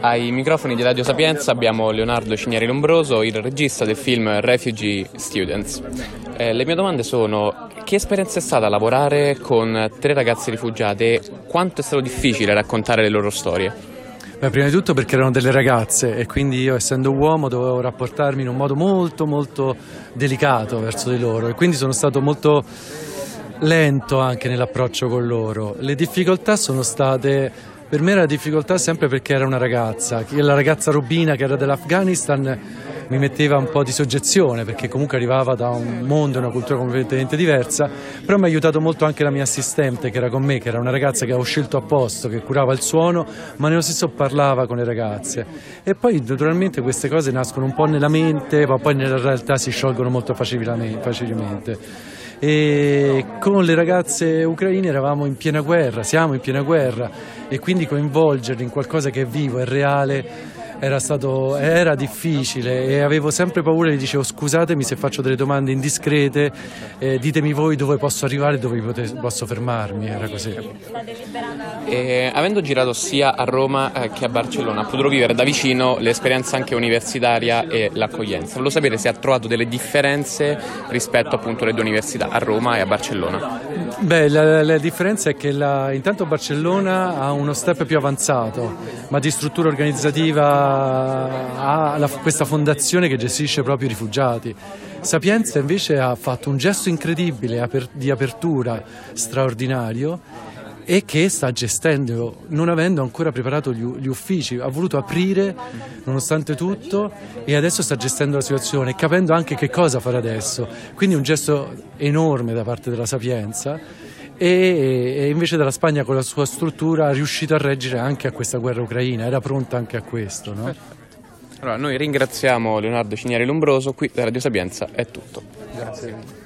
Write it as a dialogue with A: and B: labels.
A: Ai microfoni di Radio Sapienza abbiamo Leonardo Cinieri Lombroso, il regista del film Refugee Students. Eh, le mie domande sono: che esperienza è stata lavorare con tre ragazze rifugiate e quanto è stato difficile raccontare le loro storie?
B: Beh, prima di tutto perché erano delle ragazze e quindi io essendo uomo dovevo rapportarmi in un modo molto molto delicato verso di loro e quindi sono stato molto lento anche nell'approccio con loro. Le difficoltà sono state per me la difficoltà sempre perché era una ragazza, la ragazza Rubina che era dell'Afghanistan mi metteva un po' di soggezione perché comunque arrivava da un mondo e una cultura completamente diversa, però mi ha aiutato molto anche la mia assistente che era con me, che era una ragazza che avevo scelto apposta, che curava il suono, ma nello stesso parlava con le ragazze. E poi naturalmente queste cose nascono un po' nella mente, ma poi nella realtà si sciolgono molto facilmente e con le ragazze ucraine eravamo in piena guerra, siamo in piena guerra. E quindi coinvolgerle in qualcosa che è vivo, è reale era, stato, era difficile e avevo sempre paura, gli dicevo scusatemi se faccio delle domande indiscrete, eh, ditemi voi dove posso arrivare, dove posso fermarmi, era così.
A: E, avendo girato sia a Roma eh, che a Barcellona, potuto vivere da vicino l'esperienza anche universitaria e l'accoglienza. Volevo sapere se ha trovato delle differenze rispetto appunto alle due università, a Roma e a Barcellona.
B: Beh, la, la differenza è che la, intanto Barcellona ha uno step più avanzato, ma di struttura organizzativa ha la, questa fondazione che gestisce proprio i rifugiati. Sapienza invece ha fatto un gesto incredibile aper, di apertura straordinario e che sta gestendo, non avendo ancora preparato gli, gli, uffici, ha voluto aprire nonostante tutto e adesso sta gestendo la situazione, capendo anche che cosa fare adesso. Quindi un gesto enorme da parte della Sapienza e, e invece della Spagna con la sua struttura è riuscito a reggere anche a questa guerra ucraina, era pronta anche a questo. No?
A: Allora, noi ringraziamo Leonardo Cinieri Lombroso, qui da Radio Sapienza è tutto.
B: Grazie.